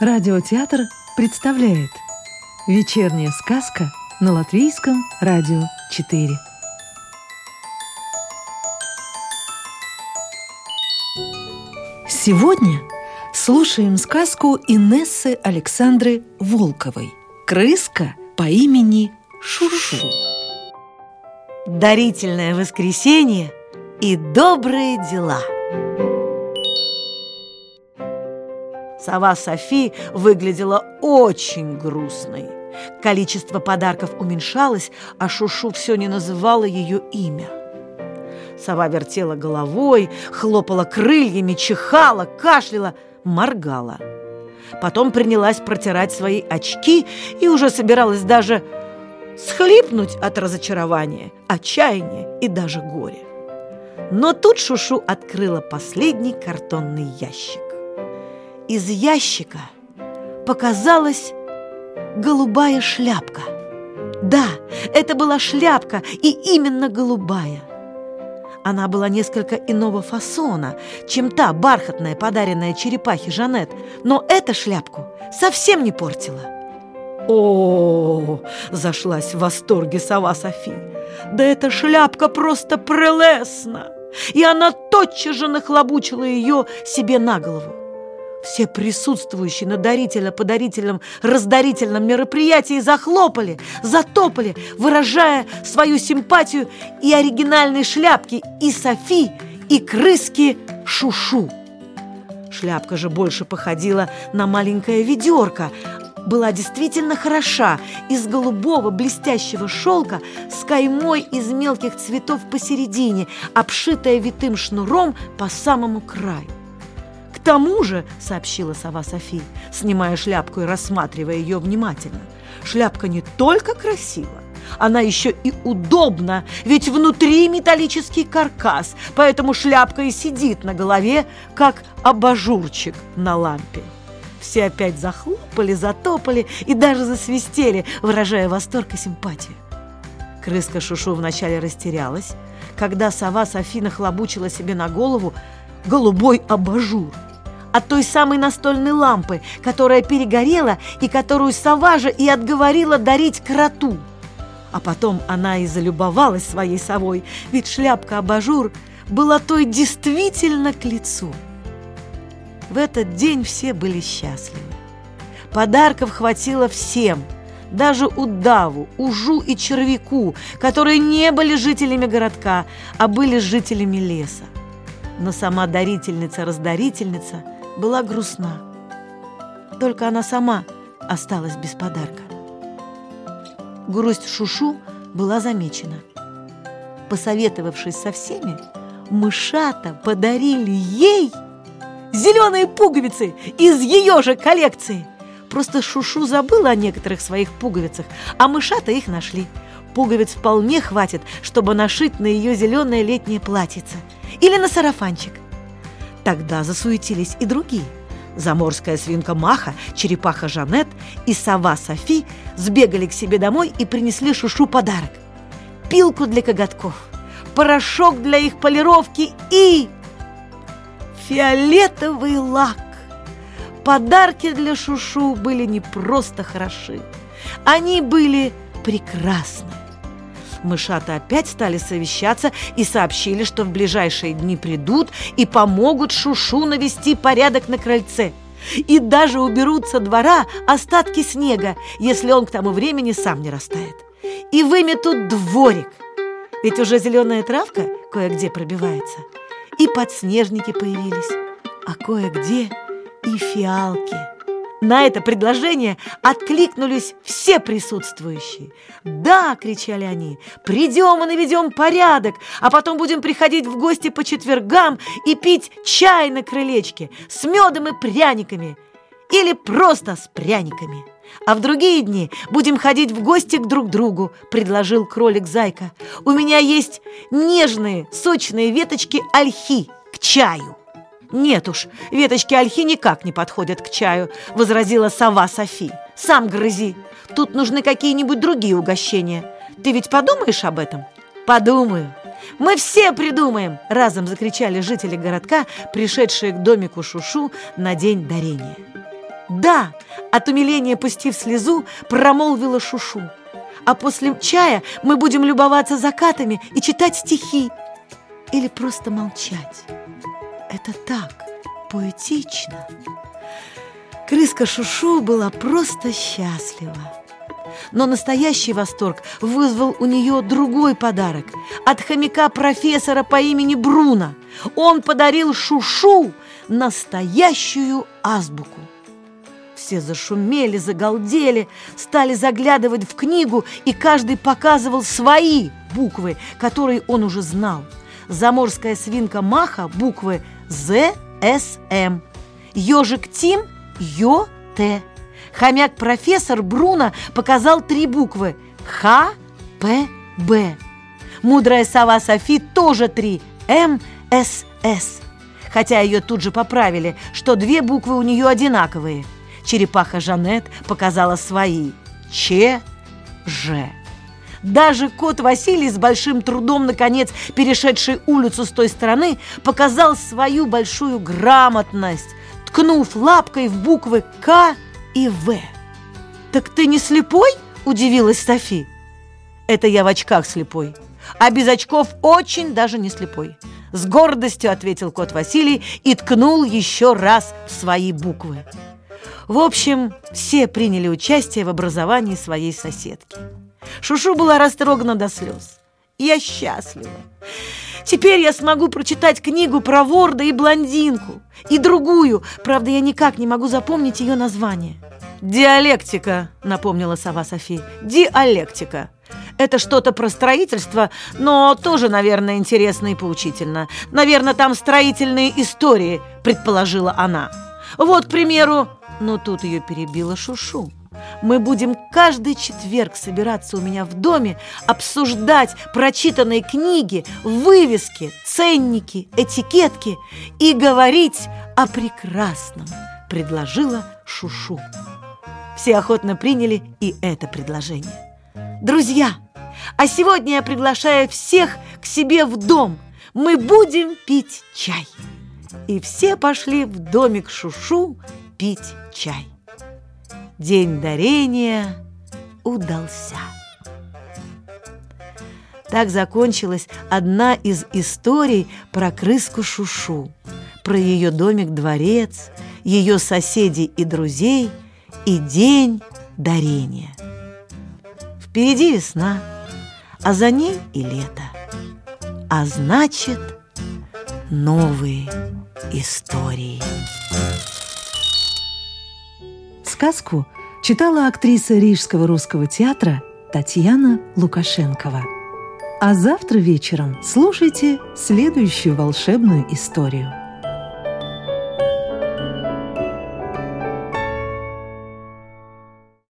Радиотеатр представляет Вечерняя сказка на Латвийском радио 4 Сегодня слушаем сказку Инессы Александры Волковой «Крыска по имени Шушу». Дарительное воскресенье и добрые дела. Сова Софи выглядела очень грустной. Количество подарков уменьшалось, а Шушу все не называла ее имя. Сова вертела головой, хлопала крыльями, чихала, кашляла, моргала. Потом принялась протирать свои очки и уже собиралась даже схлипнуть от разочарования, отчаяния и даже горя. Но тут Шушу открыла последний картонный ящик. Из ящика показалась голубая шляпка. Да, это была шляпка, и именно голубая. Она была несколько иного фасона, чем та бархатная, подаренная черепахе Жанет, но эта шляпку совсем не портила. О, зашлась в восторге сова Софи. Да эта шляпка просто прелестна! И она тотчас же нахлобучила ее себе на голову. Все присутствующие на дарителя-подарительном раздарительном мероприятии захлопали, затопали, выражая свою симпатию и оригинальной шляпки, и Софи, и крыски Шушу. Шляпка же больше походила на маленькое ведерко, была действительно хороша, из голубого блестящего шелка с каймой из мелких цветов посередине, обшитая витым шнуром по самому краю. Тому же, сообщила сова Софи, снимая шляпку и рассматривая ее внимательно, шляпка не только красива, она еще и удобна, ведь внутри металлический каркас, поэтому шляпка и сидит на голове, как абажурчик на лампе. Все опять захлопали, затопали и даже засвистели, выражая восторг и симпатию. Крыска Шушу вначале растерялась, когда сова Софина хлобучила себе на голову голубой абажур от той самой настольной лампы, которая перегорела и которую сова же и отговорила дарить кроту. А потом она и залюбовалась своей совой, ведь шляпка-абажур была той действительно к лицу. В этот день все были счастливы. Подарков хватило всем, даже удаву, ужу и червяку, которые не были жителями городка, а были жителями леса. Но сама дарительница-раздарительница была грустна. Только она сама осталась без подарка. Грусть Шушу была замечена. Посоветовавшись со всеми, мышата подарили ей зеленые пуговицы из ее же коллекции. Просто Шушу забыла о некоторых своих пуговицах, а мышата их нашли. Пуговиц вполне хватит, чтобы нашить на ее зеленое летнее платьице или на сарафанчик. Тогда засуетились и другие. Заморская свинка Маха, черепаха Жанет и сова Софи сбегали к себе домой и принесли Шушу подарок. Пилку для коготков, порошок для их полировки и фиолетовый лак. Подарки для Шушу были не просто хороши, они были прекрасны. Мышата опять стали совещаться и сообщили, что в ближайшие дни придут и помогут Шушу навести порядок на крыльце. И даже уберут со двора остатки снега, если он к тому времени сам не растает. И выметут дворик, ведь уже зеленая травка кое-где пробивается – и подснежники появились, а кое-где и фиалки. На это предложение откликнулись все присутствующие. «Да!» – кричали они. «Придем и наведем порядок, а потом будем приходить в гости по четвергам и пить чай на крылечке с медом и пряниками. Или просто с пряниками. А в другие дни будем ходить в гости к друг другу», – предложил кролик-зайка. «У меня есть нежные, сочные веточки ольхи к чаю». «Нет уж, веточки ольхи никак не подходят к чаю», – возразила сова Софи. «Сам грызи. Тут нужны какие-нибудь другие угощения. Ты ведь подумаешь об этом?» «Подумаю. Мы все придумаем!» – разом закричали жители городка, пришедшие к домику Шушу на день дарения. Да, от умиления пустив слезу, промолвила Шушу. А после чая мы будем любоваться закатами и читать стихи. Или просто молчать. Это так поэтично. Крыска Шушу была просто счастлива. Но настоящий восторг вызвал у нее другой подарок от хомяка профессора по имени Бруно. Он подарил Шушу настоящую азбуку. Все зашумели, загалдели, стали заглядывать в книгу, и каждый показывал свои буквы, которые он уже знал. Заморская свинка Маха – буквы З, С, М. Ежик Тим – Ё, Т. Хомяк-профессор Бруно показал три буквы Х, П, Б. Мудрая сова Софи тоже три М, С, С. Хотя ее тут же поправили, что две буквы у нее одинаковые. Черепаха Жанет показала свои Ч, Ж. Даже кот Василий с большим трудом, наконец, перешедший улицу с той стороны, показал свою большую грамотность, ткнув лапкой в буквы К и В. «Так ты не слепой?» – удивилась Софи. «Это я в очках слепой, а без очков очень даже не слепой». С гордостью ответил кот Василий и ткнул еще раз в свои буквы. В общем, все приняли участие в образовании своей соседки. Шушу была растрогана до слез. Я счастлива. Теперь я смогу прочитать книгу про Ворда и блондинку. И другую, правда, я никак не могу запомнить ее название. «Диалектика», — напомнила сова Софи. «Диалектика». Это что-то про строительство, но тоже, наверное, интересно и поучительно. Наверное, там строительные истории, предположила она. Вот, к примеру, но тут ее перебила Шушу. Мы будем каждый четверг собираться у меня в доме, обсуждать прочитанные книги, вывески, ценники, этикетки и говорить о прекрасном, предложила Шушу. Все охотно приняли и это предложение. Друзья, а сегодня я приглашаю всех к себе в дом. Мы будем пить чай. И все пошли в домик Шушу пить чай. День дарения удался. Так закончилась одна из историй про крыску Шушу, про ее домик-дворец, ее соседей и друзей и день дарения. Впереди весна, а за ней и лето. А значит, новые истории. Сказку читала актриса Рижского русского театра Татьяна Лукашенкова. А завтра вечером слушайте следующую волшебную историю.